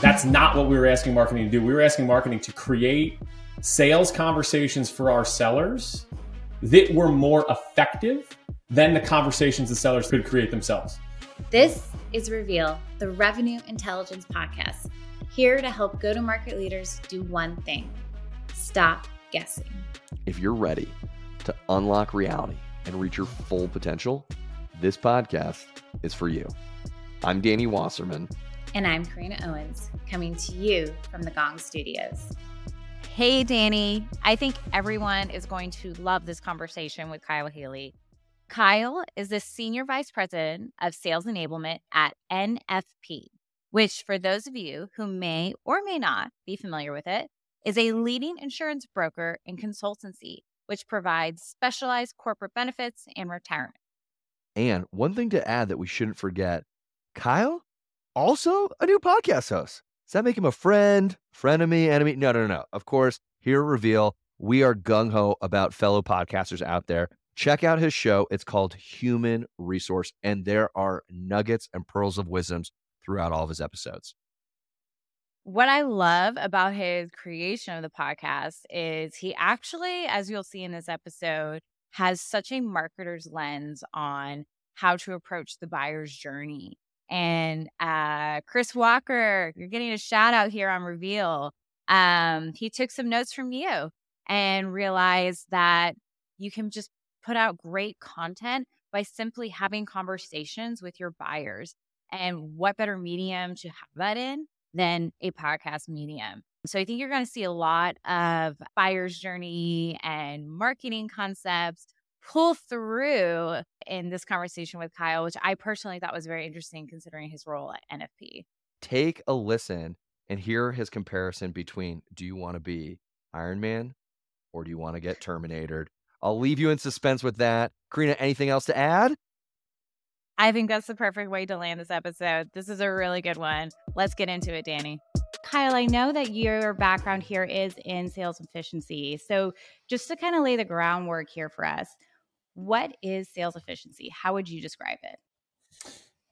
That's not what we were asking marketing to do. We were asking marketing to create sales conversations for our sellers that were more effective than the conversations the sellers could create themselves. This is Reveal, the Revenue Intelligence Podcast, here to help go to market leaders do one thing stop guessing. If you're ready to unlock reality and reach your full potential, this podcast is for you. I'm Danny Wasserman. And I'm Karina Owens, coming to you from the Gong Studios. Hey, Danny. I think everyone is going to love this conversation with Kyle Healy. Kyle is the Senior Vice President of Sales Enablement at NFP, which, for those of you who may or may not be familiar with it, is a leading insurance broker and consultancy which provides specialized corporate benefits and retirement. And one thing to add that we shouldn't forget Kyle, also a new podcast host. Does that make him a friend, frenemy, enemy? No, no, no. Of course, here Reveal, we are gung ho about fellow podcasters out there. Check out his show. It's called Human Resource, and there are nuggets and pearls of wisdoms throughout all of his episodes. What I love about his creation of the podcast is he actually, as you'll see in this episode, has such a marketer's lens on how to approach the buyer's journey. And uh, Chris Walker, you're getting a shout out here on Reveal. Um, he took some notes from you and realized that you can just put out great content by simply having conversations with your buyers. And what better medium to have that in than a podcast medium? So I think you're going to see a lot of buyer's journey and marketing concepts pull through in this conversation with Kyle, which I personally thought was very interesting considering his role at NFP. Take a listen and hear his comparison between do you want to be Iron Man or do you want to get Terminated? I'll leave you in suspense with that. Karina, anything else to add? I think that's the perfect way to land this episode. This is a really good one. Let's get into it, Danny. Kyle, I know that your background here is in sales efficiency. So, just to kind of lay the groundwork here for us, what is sales efficiency? How would you describe it?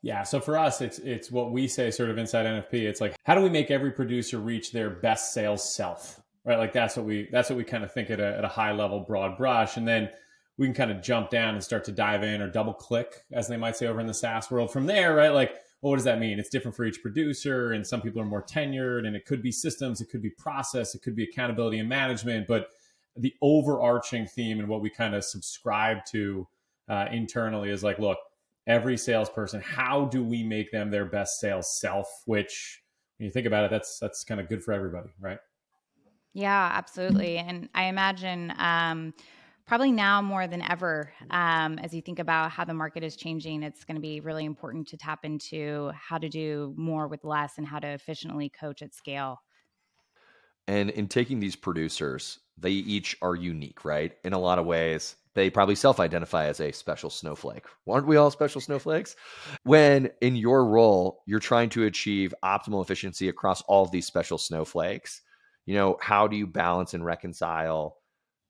Yeah, so for us, it's it's what we say sort of inside NFP. It's like how do we make every producer reach their best sales self, right? Like that's what we that's what we kind of think at a, at a high level, broad brush, and then we can kind of jump down and start to dive in or double click, as they might say over in the SaaS world. From there, right? Like, well, what does that mean? It's different for each producer, and some people are more tenured, and it could be systems, it could be process, it could be accountability and management, but the overarching theme and what we kind of subscribe to uh, internally is like, look, every salesperson, how do we make them their best sales self? Which, when you think about it, that's that's kind of good for everybody, right? Yeah, absolutely. And I imagine um, probably now more than ever, um, as you think about how the market is changing, it's going to be really important to tap into how to do more with less and how to efficiently coach at scale. And in taking these producers, they each are unique, right? In a lot of ways, they probably self identify as a special snowflake. Aren't we all special snowflakes? When in your role, you're trying to achieve optimal efficiency across all of these special snowflakes, you know, how do you balance and reconcile?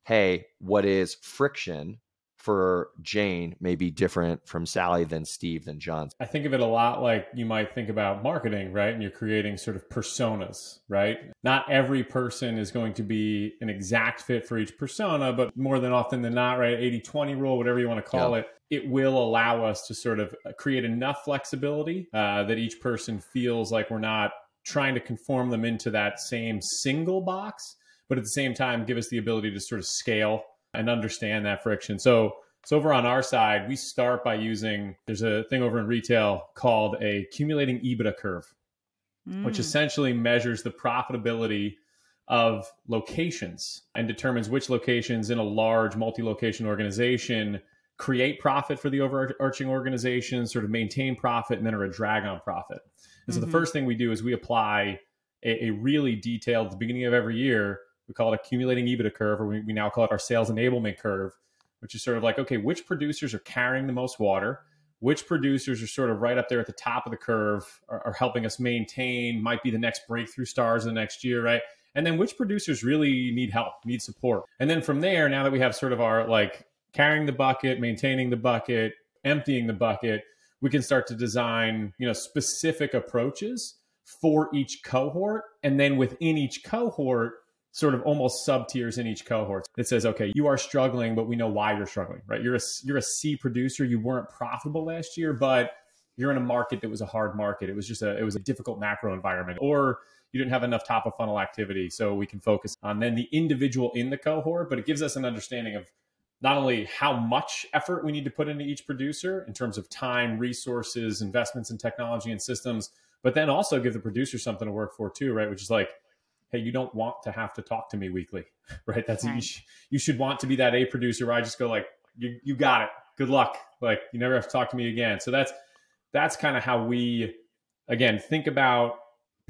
Hey, what is friction for Jane may be different from Sally than Steve than John. I think of it a lot like you might think about marketing, right? And you're creating sort of personas, right? Not every person is going to be an exact fit for each persona, but more than often than not, right? 80 20 rule, whatever you want to call yeah. it, it will allow us to sort of uh, create enough flexibility uh, that each person feels like we're not trying to conform them into that same single box, but at the same time, give us the ability to sort of scale and understand that friction. So, so over on our side, we start by using there's a thing over in retail called a accumulating EBITDA curve, mm. which essentially measures the profitability of locations and determines which locations in a large multi-location organization create profit for the overarching organization, sort of maintain profit, and then are a drag on profit. And so mm-hmm. the first thing we do is we apply a, a really detailed, at the beginning of every year, we call it accumulating EBITDA curve, or we, we now call it our sales enablement curve, which is sort of like, okay, which producers are carrying the most water? Which producers are sort of right up there at the top of the curve, are, are helping us maintain, might be the next breakthrough stars of the next year, right? And then which producers really need help, need support? And then from there, now that we have sort of our like carrying the bucket, maintaining the bucket, emptying the bucket, we can start to design, you know, specific approaches for each cohort. And then within each cohort, sort of almost sub tiers in each cohort. It says, okay, you are struggling, but we know why you're struggling, right? You're a, you're a C producer. You weren't profitable last year, but you're in a market that was a hard market. It was just a, it was a difficult macro environment or you didn't have enough top of funnel activity. So we can focus on then the individual in the cohort, but it gives us an understanding of not only how much effort we need to put into each producer in terms of time, resources, investments in technology and systems, but then also give the producer something to work for too, right? Which is like, hey, you don't want to have to talk to me weekly, right? That's right. You, sh- you should want to be that A producer where I just go like, you, you got it. Good luck. Like you never have to talk to me again. So that's that's kind of how we again think about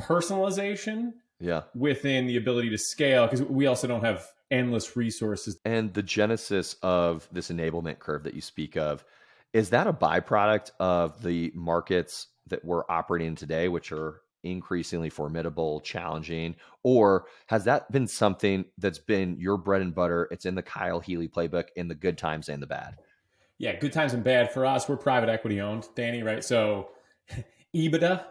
personalization yeah within the ability to scale because we also don't have endless resources. And the genesis of this enablement curve that you speak of, is that a byproduct of the markets that we're operating in today, which are increasingly formidable, challenging, or has that been something that's been your bread and butter? It's in the Kyle Healy playbook in the good times and the bad. Yeah, good times and bad for us. We're private equity owned, Danny, right? So EBITDA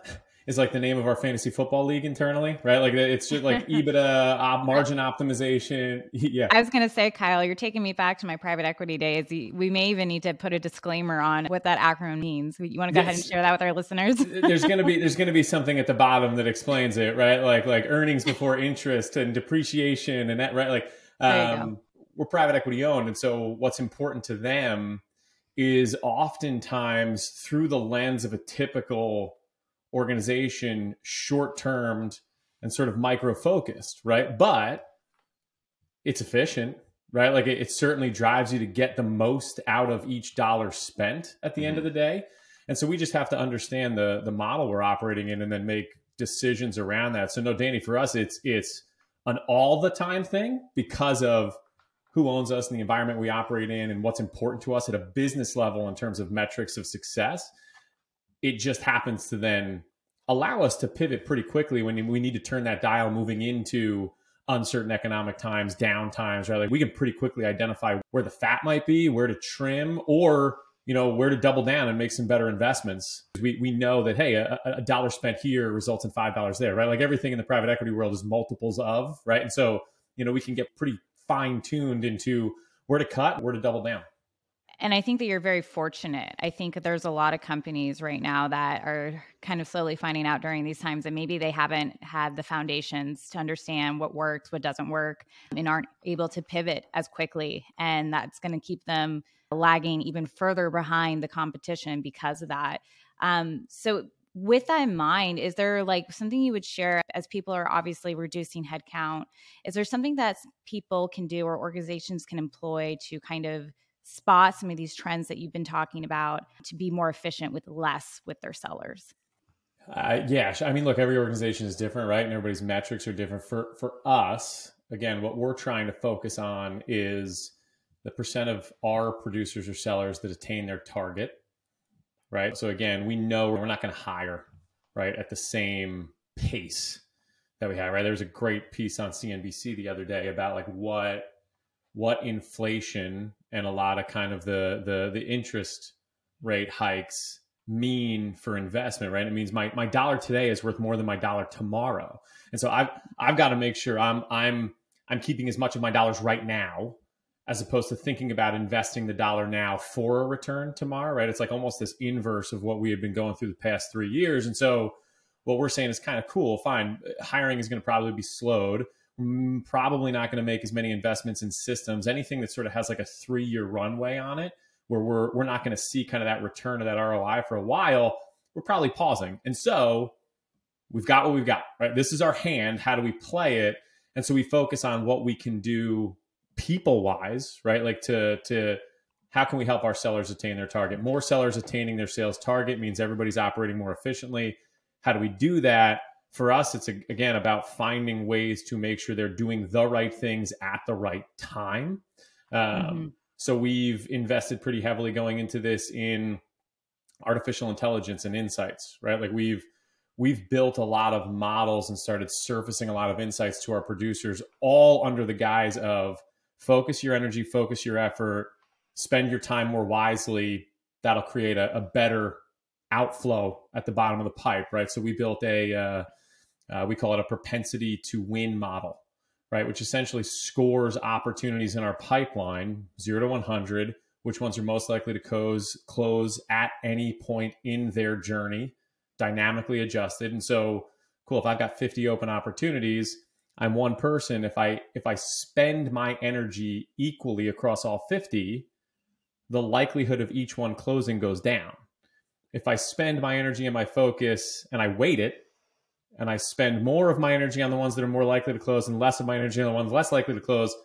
is like the name of our fantasy football league internally, right? Like it's just like EBITDA, op, margin optimization. Yeah. I was going to say, Kyle, you're taking me back to my private equity days. We may even need to put a disclaimer on what that acronym means. You want to go yes. ahead and share that with our listeners? there's going to be there's going to be something at the bottom that explains it, right? Like like earnings before interest and depreciation and that, right? Like um, we're private equity owned, and so what's important to them is oftentimes through the lens of a typical organization short termed and sort of micro focused, right? But it's efficient, right? Like it, it, certainly drives you to get the most out of each dollar spent at the mm-hmm. end of the day. And so we just have to understand the the model we're operating in and then make decisions around that. So no, Danny, for us, it's it's an all the time thing because of who owns us and the environment we operate in and what's important to us at a business level in terms of metrics of success it just happens to then allow us to pivot pretty quickly when we need to turn that dial moving into uncertain economic times, down times, right? Like we can pretty quickly identify where the fat might be, where to trim, or you know where to double down and make some better investments. We we know that hey, a, a dollar spent here results in five dollars there, right? Like everything in the private equity world is multiples of, right? And so you know we can get pretty fine tuned into where to cut, where to double down. And I think that you're very fortunate. I think there's a lot of companies right now that are kind of slowly finding out during these times that maybe they haven't had the foundations to understand what works, what doesn't work, and aren't able to pivot as quickly. And that's going to keep them lagging even further behind the competition because of that. Um, so, with that in mind, is there like something you would share as people are obviously reducing headcount? Is there something that people can do or organizations can employ to kind of spot some of these trends that you've been talking about to be more efficient with less with their sellers? Uh, yeah, I mean, look, every organization is different, right? And everybody's metrics are different. For for us, again, what we're trying to focus on is the percent of our producers or sellers that attain their target, right? So again, we know we're not going to hire, right, at the same pace that we have, right? There was a great piece on CNBC the other day about like what what inflation and a lot of kind of the the the interest rate hikes mean for investment, right? It means my my dollar today is worth more than my dollar tomorrow. And so I've I've got to make sure I'm I'm I'm keeping as much of my dollars right now as opposed to thinking about investing the dollar now for a return tomorrow, right? It's like almost this inverse of what we have been going through the past three years. And so what we're saying is kind of cool. Fine. Hiring is going to probably be slowed probably not going to make as many investments in systems anything that sort of has like a three year runway on it where we're we're not going to see kind of that return of that roi for a while we're probably pausing. And so we've got what we've got right? This is our hand. How do we play it? And so we focus on what we can do people wise right? Like to to how can we help our sellers attain their target? More sellers attaining their sales target means everybody's operating more efficiently. How do we do that for us, it's again about finding ways to make sure they're doing the right things at the right time. Um, mm-hmm. So we've invested pretty heavily going into this in artificial intelligence and insights, right? Like we've we've built a lot of models and started surfacing a lot of insights to our producers, all under the guise of focus your energy, focus your effort, spend your time more wisely. That'll create a, a better outflow at the bottom of the pipe, right? So we built a, uh, uh, we call it a propensity to win model, right? Which essentially scores opportunities in our pipeline, zero to 100, which ones are most likely to close, close at any point in their journey, dynamically adjusted. And so, cool, if I've got 50 open opportunities, I'm one person. If I if I spend my energy equally across all 50, the likelihood of each one closing goes down. If I spend my energy and my focus and I wait it, and I spend more of my energy on the ones that are more likely to close and less of my energy on the ones less likely to close,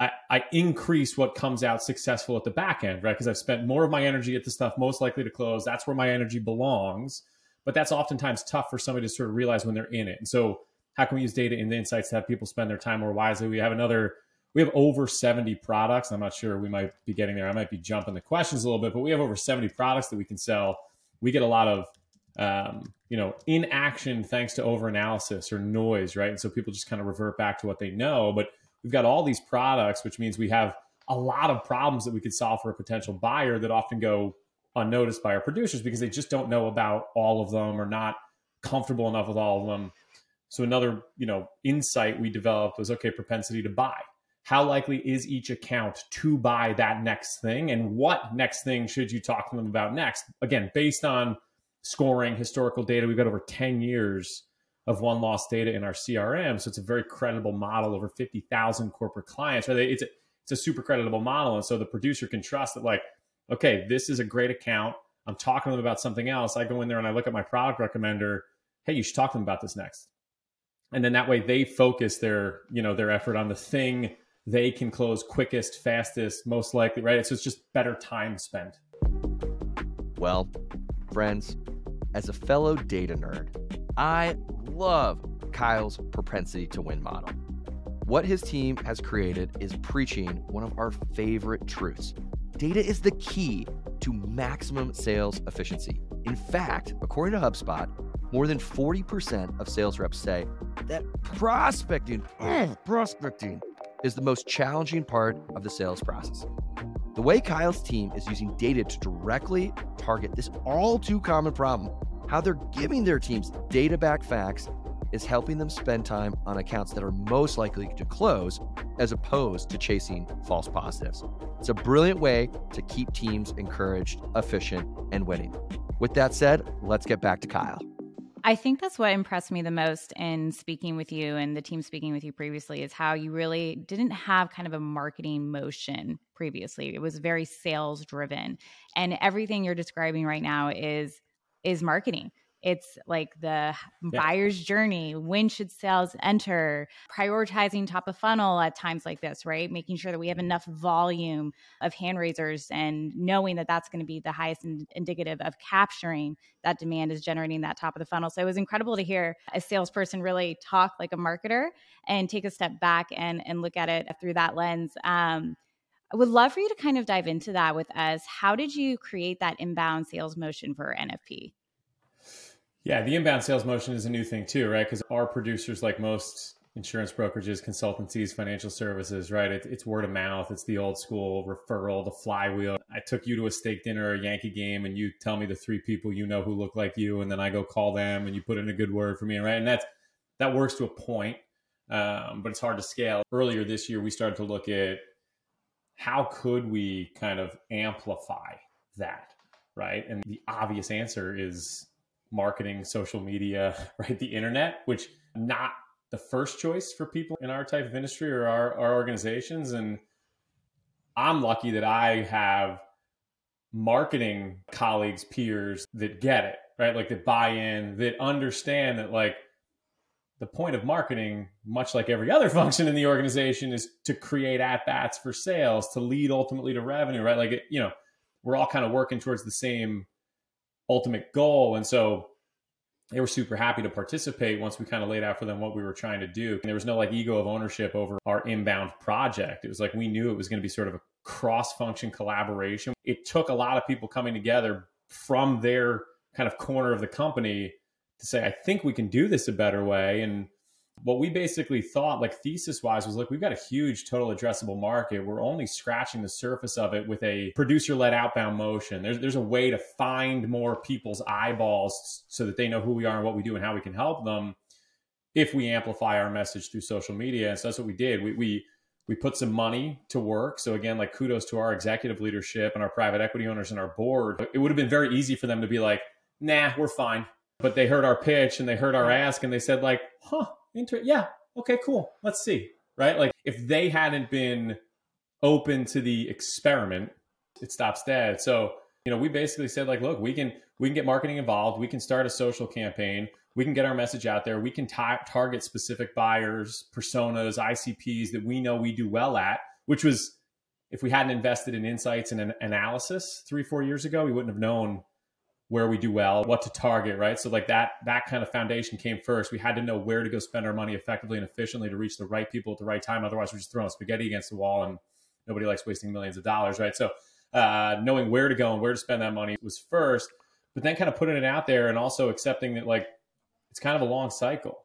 I, I increase what comes out successful at the back end, right? Because I've spent more of my energy at the stuff most likely to close. That's where my energy belongs. But that's oftentimes tough for somebody to sort of realize when they're in it. And so, how can we use data and the insights to have people spend their time more wisely? We have another we have over 70 products. I'm not sure we might be getting there. I might be jumping the questions a little bit, but we have over 70 products that we can sell. We get a lot of um, you know, inaction thanks to overanalysis or noise, right? And so people just kind of revert back to what they know. But we've got all these products, which means we have a lot of problems that we could solve for a potential buyer that often go unnoticed by our producers because they just don't know about all of them or not comfortable enough with all of them. So another, you know, insight we developed was okay, propensity to buy how likely is each account to buy that next thing and what next thing should you talk to them about next again based on scoring historical data. We've got over 10 years of win loss data in our crm so it's a very credible model. Over 50000 corporate clients. Right it's a, it's a super creditable model and so the producer can trust that like okay this is a great account. I'm talking to them about something else. I go in there and i look at my product recommender hey you should talk to them about this next. And then that way they focus their you know their effort on the thing they can close quickest, fastest, most likely, right? So it's just better time spent. Well, friends, as a fellow data nerd, I love Kyle's propensity to win model. What his team has created is preaching one of our favorite truths. Data is the key to maximum sales efficiency. In fact, according to HubSpot, more than 40% of sales reps say that prospecting, oh, prospecting is the most challenging part of the sales process. The way Kyle's team is using data to directly target this all too common problem, how they're giving their teams data back facts, is helping them spend time on accounts that are most likely to close as opposed to chasing false positives. It's a brilliant way to keep teams encouraged, efficient, and winning. With that said, let's get back to Kyle. I think that's what impressed me the most in speaking with you and the team speaking with you previously is how you really didn't have kind of a marketing motion previously. It was very sales driven. And everything you're describing right now is is marketing. It's like the yeah. buyer's journey. When should sales enter? Prioritizing top of funnel at times like this, right? Making sure that we have enough volume of hand raisers and knowing that that's going to be the highest in- indicative of capturing that demand is generating that top of the funnel. So it was incredible to hear a salesperson really talk like a marketer and take a step back and, and look at it through that lens. Um, I would love for you to kind of dive into that with us. How did you create that inbound sales motion for NFP? Yeah, the inbound sales motion is a new thing too, right? Because our producers, like most insurance brokerages, consultancies, financial services, right? It, it's word of mouth. It's the old school referral, the flywheel. I took you to a steak dinner or a Yankee game, and you tell me the three people you know who look like you, and then I go call them, and you put in a good word for me, right? And that's that works to a point, um, but it's hard to scale. Earlier this year, we started to look at how could we kind of amplify that, right? And the obvious answer is marketing, social media, right? The internet, which not the first choice for people in our type of industry or our, our organizations. And I'm lucky that I have marketing colleagues, peers that get it, right? Like that buy in, that understand that like the point of marketing, much like every other function in the organization, is to create at bats for sales, to lead ultimately to revenue, right? Like, it, you know, we're all kind of working towards the same ultimate goal. And so they were super happy to participate once we kind of laid out for them what we were trying to do. And there was no like ego of ownership over our inbound project. It was like we knew it was going to be sort of a cross function collaboration. It took a lot of people coming together from their kind of corner of the company to say, I think we can do this a better way. And what we basically thought, like thesis wise, was look, we've got a huge total addressable market. We're only scratching the surface of it with a producer led outbound motion. There's, there's a way to find more people's eyeballs so that they know who we are and what we do and how we can help them if we amplify our message through social media. And so that's what we did. We, we, we put some money to work. So again, like kudos to our executive leadership and our private equity owners and our board. It would have been very easy for them to be like, nah, we're fine. But they heard our pitch and they heard our ask and they said like, huh, inter- yeah, okay, cool. Let's see. Right. Like if they hadn't been open to the experiment, it stops dead. So, you know, we basically said like, look, we can, we can get marketing involved. We can start a social campaign we can get our message out there. We can target specific buyers, personas, ICPs that we know we do well at, which was if we hadn't invested in insights and an analysis three, four years ago, we wouldn't have known where we do well, what to target, right? So like that that kind of foundation came first. We had to know where to go spend our money effectively and efficiently to reach the right people at the right time. Otherwise, we're just throwing spaghetti against the wall, and nobody likes wasting millions of dollars, right? So uh, knowing where to go and where to spend that money was first, but then kind of putting it out there and also accepting that like it's kind of a long cycle,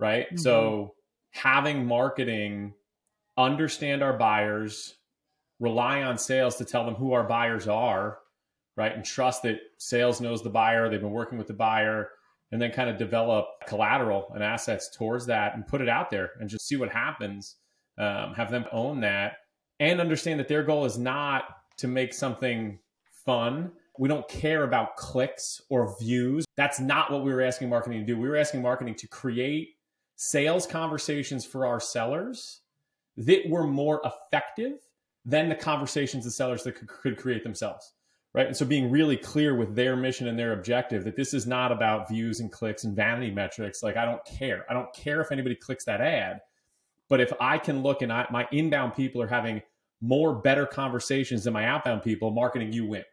right? Mm-hmm. So having marketing understand our buyers, rely on sales to tell them who our buyers are, right? And trust that sales knows the buyer, they've been working with the buyer, and then kind of develop collateral and assets towards that and put it out there and just see what happens. Um, have them own that and understand that their goal is not to make something fun we don't care about clicks or views. That's not what we were asking marketing to do. We were asking marketing to create sales conversations for our sellers that were more effective than the conversations the sellers that could, could create themselves. Right. And so being really clear with their mission and their objective that this is not about views and clicks and vanity metrics. Like, I don't care. I don't care if anybody clicks that ad. But if I can look and I, my inbound people are having more better conversations than my outbound people, marketing, you win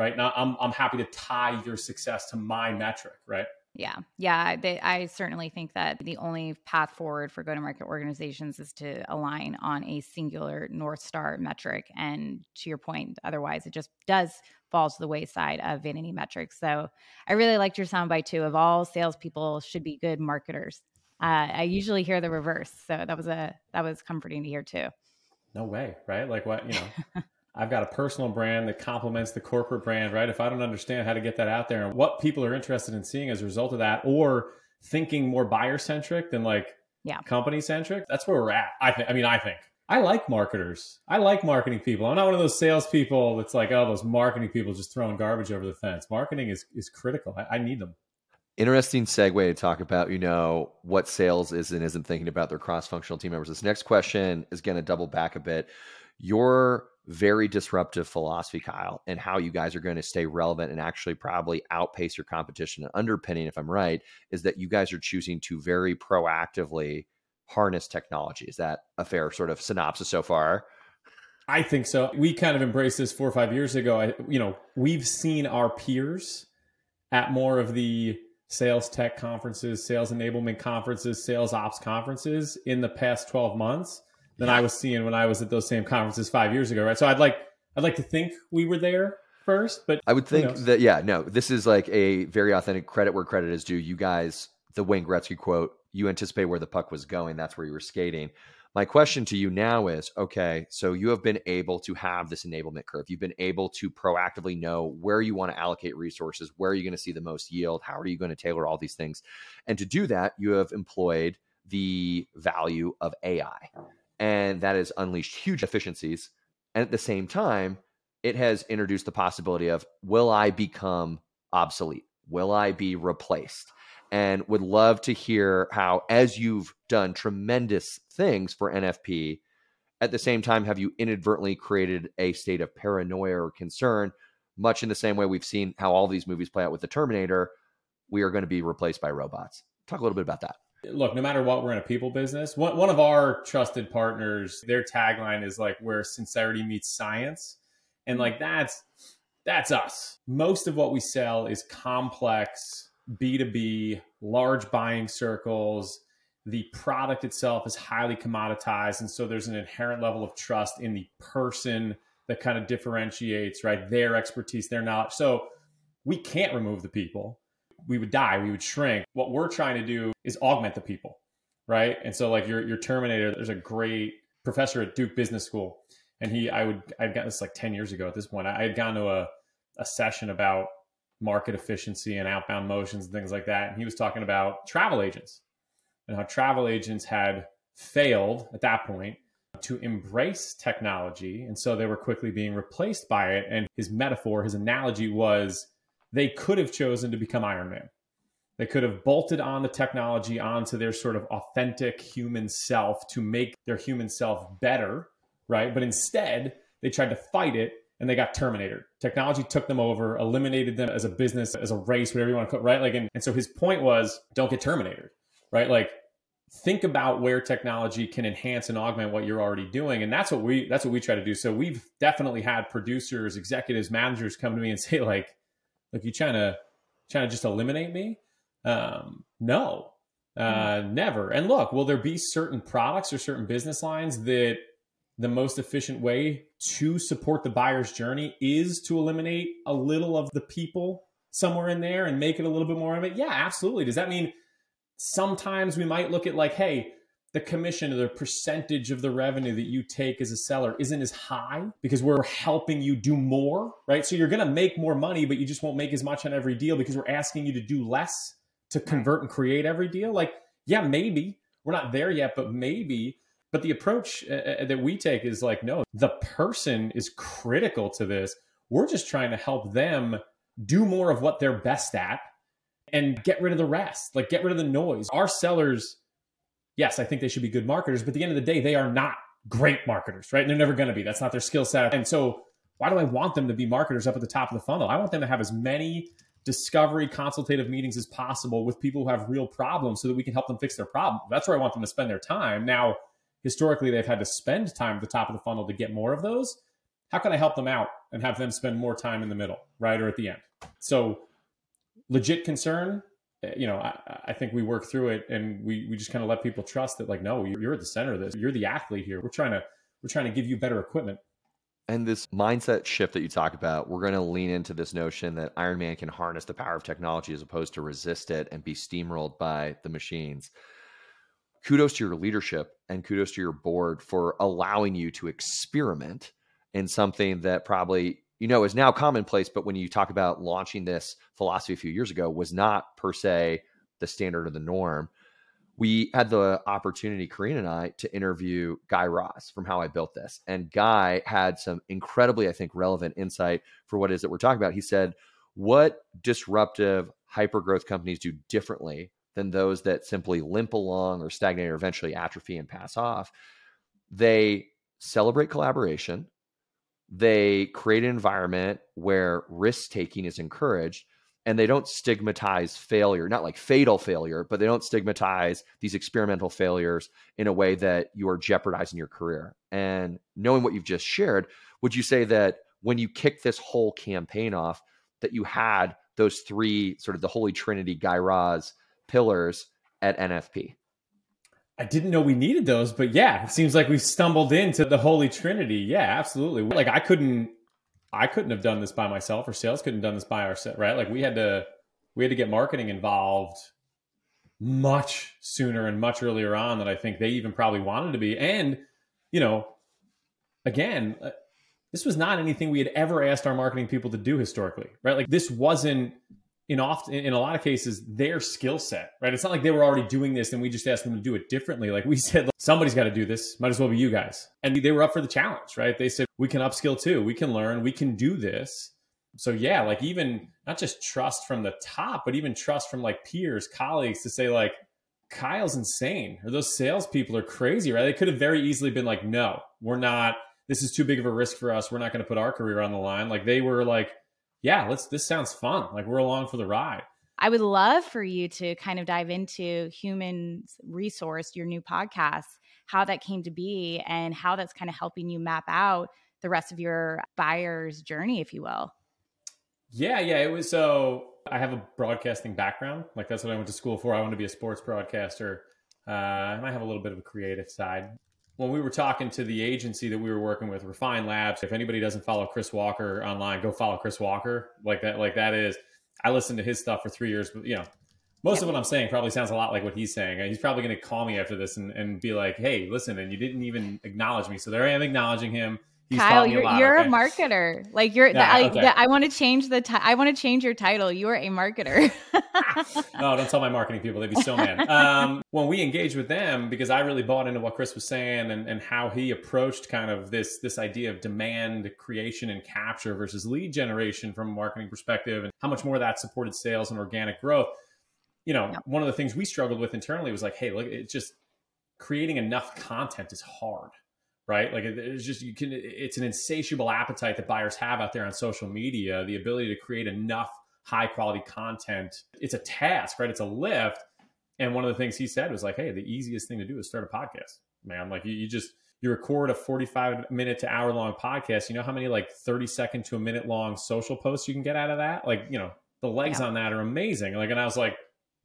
right? Now I'm I'm happy to tie your success to my metric, right? Yeah. Yeah. They, I certainly think that the only path forward for go to market organizations is to align on a singular North Star metric. And to your point, otherwise it just does fall to the wayside of vanity metrics. So I really liked your soundbite too of all salespeople should be good marketers. Uh, I usually hear the reverse. So that was a, that was comforting to hear too. No way. Right. Like what, you know, I've got a personal brand that complements the corporate brand, right? If I don't understand how to get that out there and what people are interested in seeing as a result of that, or thinking more buyer centric than like yeah. company centric, that's where we're at. I think. I mean, I think I like marketers. I like marketing people. I'm not one of those salespeople that's like, oh, those marketing people just throwing garbage over the fence. Marketing is is critical. I, I need them. Interesting segue to talk about, you know, what sales is and isn't thinking about their cross functional team members. This next question is going to double back a bit. Your very disruptive philosophy, Kyle, and how you guys are going to stay relevant and actually probably outpace your competition. And underpinning, if I'm right, is that you guys are choosing to very proactively harness technology. Is that a fair sort of synopsis so far? I think so. We kind of embraced this four or five years ago. I, you know, we've seen our peers at more of the sales tech conferences, sales enablement conferences, sales ops conferences in the past 12 months than I was seeing when I was at those same conferences five years ago, right? So I'd like I'd like to think we were there first, but I would think that yeah, no, this is like a very authentic credit where credit is due. You guys, the Wayne Gretzky quote, you anticipate where the puck was going, that's where you were skating. My question to you now is okay, so you have been able to have this enablement curve. You've been able to proactively know where you want to allocate resources, where are you going to see the most yield, how are you going to tailor all these things. And to do that, you have employed the value of AI and that has unleashed huge efficiencies. And at the same time, it has introduced the possibility of will I become obsolete? Will I be replaced? And would love to hear how, as you've done tremendous things for NFP, at the same time, have you inadvertently created a state of paranoia or concern, much in the same way we've seen how all these movies play out with the Terminator? We are going to be replaced by robots. Talk a little bit about that look, no matter what, we're in a people business. One, one of our trusted partners, their tagline is like where sincerity meets science. And like that's that's us. Most of what we sell is complex B2B, large buying circles. The product itself is highly commoditized. And so there's an inherent level of trust in the person that kind of differentiates, right? Their expertise, their knowledge. So we can't remove the people we would die, we would shrink. What we're trying to do is augment the people, right? And so like your your Terminator, there's a great professor at Duke Business School, and he I would I've gotten this like ten years ago at this point. I had gone to a a session about market efficiency and outbound motions and things like that, and he was talking about travel agents and how travel agents had failed at that point to embrace technology. And so they were quickly being replaced by it. And his metaphor, his analogy was they could have chosen to become Iron Man. They could have bolted on the technology onto their sort of authentic human self to make their human self better, right? But instead, they tried to fight it and they got terminated. Technology took them over, eliminated them as a business, as a race, whatever you want to it, right? Like, and, and so his point was don't get terminated, right? Like, think about where technology can enhance and augment what you're already doing and that's what we that's what we try to do so we've definitely had producers executives managers come to me and say like look you trying to trying to just eliminate me? Um no. Uh mm-hmm. never. And look will there be certain products or certain business lines that the most efficient way to support the buyer's journey is to eliminate a little of the people somewhere in there and make it a little bit more of it? Yeah absolutely. Does that mean sometimes we might look at like, hey, the commission or the percentage of the revenue that you take as a seller isn't as high because we're helping you do more, right? So you're going to make more money, but you just won't make as much on every deal because we're asking you to do less to convert and create every deal. Like, yeah, maybe we're not there yet, but maybe. But the approach uh, uh that we take is like, no, the person is critical to this. We're just trying to help them do more of what they're best at and get rid of the rest, like get rid of the noise. Our sellers, yes, I think they should be good marketers, but at the end of the day, they are not great marketers, right? And they're never going to be. That's not their skill set. And so, why do I want them to be marketers up at the top of the funnel? I want them to have as many discovery consultative meetings as possible with people who have real problems so that we can help them fix their problem. That's where I want them to spend their time. Now, historically, they've had to spend time at the top of the funnel to get more of those. How can I help them out and have them spend more time in the middle, right? Or at the end? So, legit concern Eh, you know I, I, think we work through it and we we just kind of let people trust that like no you're, you're at the center of this. You're the athlete here. We're trying to we're trying to give you better equipment. And this mindset shift that you talk about we're going to lean into this notion that iron man can harness the power of technology as opposed to resist it and be steamrolled by the machines. Kudos to your leadership and kudos to your board for allowing you to experiment in something that probably you know is now commonplace but when you talk about launching this philosophy a few years ago was not per se the standard or the norm. We had the opportunity Karina and i to interview guy Raz from how i built this. And guy had some incredibly i think relevant insight for what it is that we're talking about. He said what disruptive hyper growth companies do differently than those that simply limp along or stagnate or eventually atrophy and pass off they celebrate collaboration they create an environment where risk taking is encouraged and they don't stigmatize failure, not like fatal failure, but they don't stigmatize these experimental failures in a way that you are jeopardizing your career. And knowing what you've just shared, would you say that when you kicked this whole campaign off, that you had those three sort of the holy trinity Guy Raz pillars at NFP? I didn't know we needed those, but yeah, it seems like we stumbled into the Holy Trinity. Yeah, absolutely. Like I couldn't, I couldn't have done this by myself, or sales couldn't have done this by ourselves, right? Like we had to, we had to get marketing involved much sooner and much earlier on than I think they even probably wanted to be. And you know, again, uh, this was not anything we had ever asked our marketing people to do historically, right? Like this wasn't in often in a lot of cases their skill set right? It's not like they were already doing this and we just asked them to do it differently. Like we said somebody's got to do this. Might as well be you guys. And they were up for the challenge right? They said we can upskill too. We can learn. We can do this. So yeah like even not just trust from the top but even trust from like peers colleagues to say like kyle's insane. Or those salespeople are crazy right? They could have very easily been like no we're not. This is too big of a risk for us. We're not going to put our career on the line. Like they were like yeah, let's this sounds fun. Like we're along for the ride. I would love for you to kind of dive into human resource, your new podcast, how that came to be and how that's kind of helping you map out the rest of your buyer's journey, if you will. Yeah, yeah. It was so I have a broadcasting background. Like that's what I went to school for. I want to be a sports broadcaster. Uh, and I have a little bit of a creative side when we were talking to the agency that we were working with, Refine Labs, if anybody doesn't follow Chris Walker online, go follow Chris Walker. Like that, like that is I listened to his stuff for three years, but you know, most yep. of what I'm saying probably sounds a lot like what he's saying. He's probably going to call me after this and, and be like, "Hey, listen," and you didn't even acknowledge me. So there I am acknowledging him. He's Kyle, you're, a, lot, you're okay? a marketer. Like you're, yeah, the, okay. I, I want to change the. T- I want to change your title. You are a marketer. no, don't tell my marketing people; they'd be so mad. Um, when we engaged with them, because I really bought into what Chris was saying and, and how he approached kind of this this idea of demand creation and capture versus lead generation from a marketing perspective, and how much more that supported sales and organic growth. You know, yeah. one of the things we struggled with internally was like, hey, look, it's just creating enough content is hard right? Like it's just you can it's an insatiable appetite that buyers have out there on social media, the ability to create enough high quality content. It's a task, right? It's a lift. And one of the things he said was like, "Hey, the easiest thing to do is start a podcast." Man, like you, you just you record a 45 minute to hour long podcast, you know how many like 30 second to a minute long social posts you can get out of that? Like, you know, the legs yeah. on that are amazing. Like and I was like,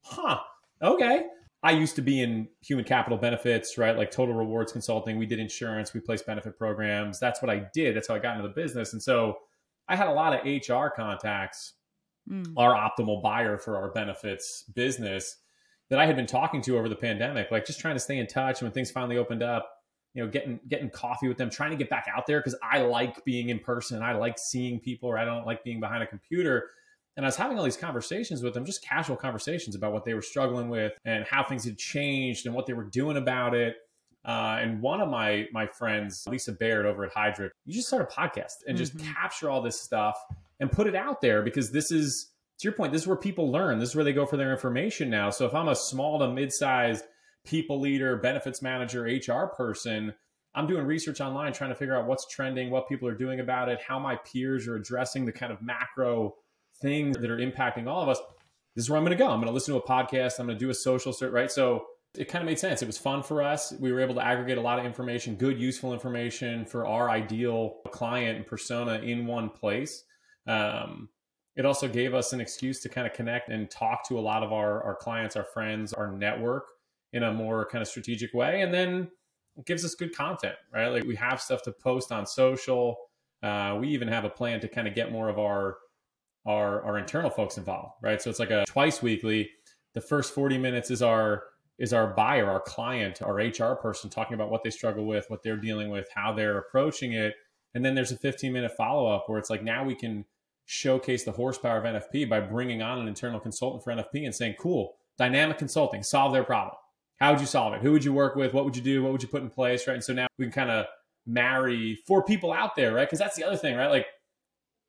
"Huh. Okay." I used to be in human capital benefits, right? Like total rewards consulting. We did insurance, we placed benefit programs. That's what I did. That's how I got into the business. And so I had a lot of HR contacts, mm. our optimal buyer for our benefits business that I had been talking to over the pandemic, like just trying to stay in touch. And when things finally opened up, you know, getting getting coffee with them, trying to get back out there because I like being in person. I like seeing people, or I don't like being behind a computer. And I was having all these conversations with them, just casual conversations about what they were struggling with and how things had changed and what they were doing about it. Uh, and one of my my friends, Lisa Baird over at Hydra, you just start a podcast and just mm-hmm. capture all this stuff and put it out there because this is to your point, this is where people learn. This is where they go for their information now. So if I'm a small to mid-sized people leader, benefits manager, HR person, I'm doing research online trying to figure out what's trending, what people are doing about it, how my peers are addressing the kind of macro things that are impacting all of us, this is where I'm going to go. I'm going to listen to a podcast. I'm going to do a social search, right? So it kind of made sense. It was fun for us. We were able to aggregate a lot of information, good, useful information for our ideal client and persona in one place. Um, it also gave us an excuse to kind of connect and talk to a lot of our, our clients, our friends, our network in a more kind of strategic way. And then it gives us good content, right? Like we have stuff to post on social. Uh, we even have a plan to kind of get more of our our our internal folks involved, right? So it's like a twice weekly. The first 40 minutes is our is our buyer, our client, our HR person talking about what they struggle with, what they're dealing with, how they're approaching it. And then there's a 15 minute follow up where it's like now we can showcase the horsepower of NFP by bringing on an internal consultant for NFP and saying, cool, dynamic consulting, solve their problem. How would you solve it? Who would you work with? What would you do? What would you put in place? Right. And so now we can kind of marry four people out there, right? Because that's the other thing, right? Like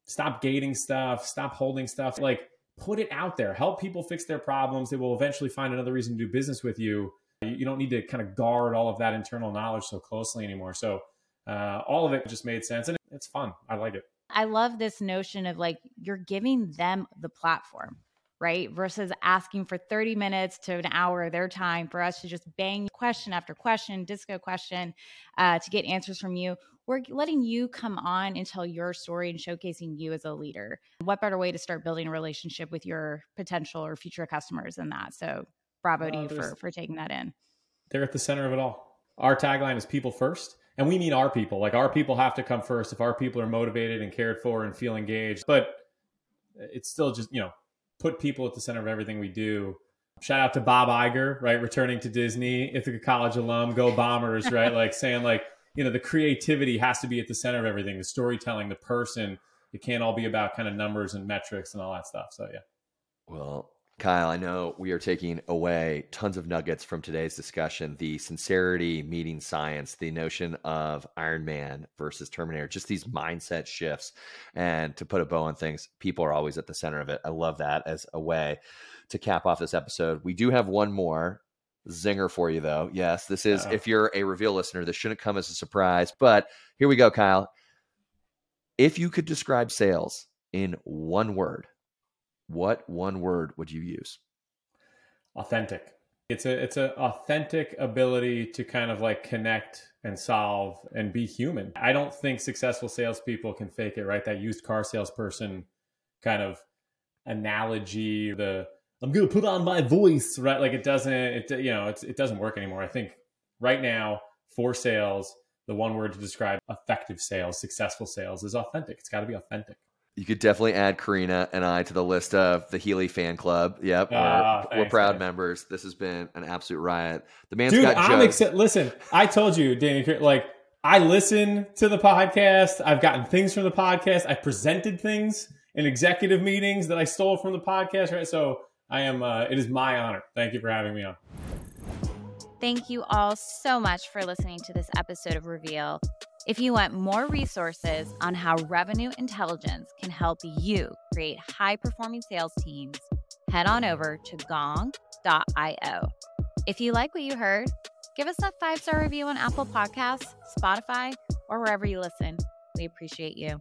stop gating stuff, stop holding stuff. Like put it out there, help people fix their problems. They will eventually find another reason to do business with you. You don't need to kind of guard all of that internal knowledge so closely anymore. So uh, all of it just made sense and it's fun. I like it. I love this notion of like you're giving them the platform right? Versus asking for 30 minutes to an hour of their time for us to just bang question after question, disco question uh, to get answers from you. We're letting you come on and tell your story and showcasing you as a leader. What better way to start building a relationship with your potential or future customers than that? So, bravo to you for, for taking that in. They're at the center of it all. Our tagline is people first. And we mean our people. Like our people have to come first if our people are motivated and cared for and feel engaged. But it's still just, you know, put people at the center of everything we do. Shout out to Bob Iger, right? Returning to Disney, Ithaca College alum, go Bombers, right? like saying like, you know, the creativity has to be at the center of everything, the storytelling, the person. It can't all be about kind of numbers and metrics and all that stuff. So yeah. Well, Kyle, I know we are taking away tons of nuggets from today's discussion. The sincerity meeting science, the notion of Iron Man versus Terminator, just these mindset shifts. And to put a bow on things, people are always at the center of it. I love that as a way to cap off this episode. We do have one more zinger for you, though. Yes, this is, if you're a reveal listener, this shouldn't come as a surprise. But here we go, Kyle. If you could describe sales in one word, what one word would you use? Authentic. It's a it's an authentic ability to kind of like connect and solve and be human. I don't think successful salespeople can fake it, right? That used car salesperson kind of analogy, the I'm gonna put on my voice, right? Like it doesn't, it you know, it's, it doesn't work anymore. I think right now for sales, the one word to describe effective sales, successful sales is authentic. It's got to be authentic. You could definitely add Karina and I to the list of the Healy fan club. Yep, we're, Ah, we're proud man. members. This has been an absolute riot. The man's Dude, got I'm jokes. excited. Listen, I told you, Danny, like I listen to the podcast. I've gotten things from the podcast. I presented things in executive meetings that I stole from the podcast. Right, so I am. Uh, it is my honor. Thank you for having me on. Thank you all so much for listening to this episode of Reveal. If you want more resources on how revenue intelligence can help you create high performing sales teams, head on over to gong.io. If you like what you heard, give us a five star review on Apple Podcasts, Spotify, or wherever you listen. We appreciate you.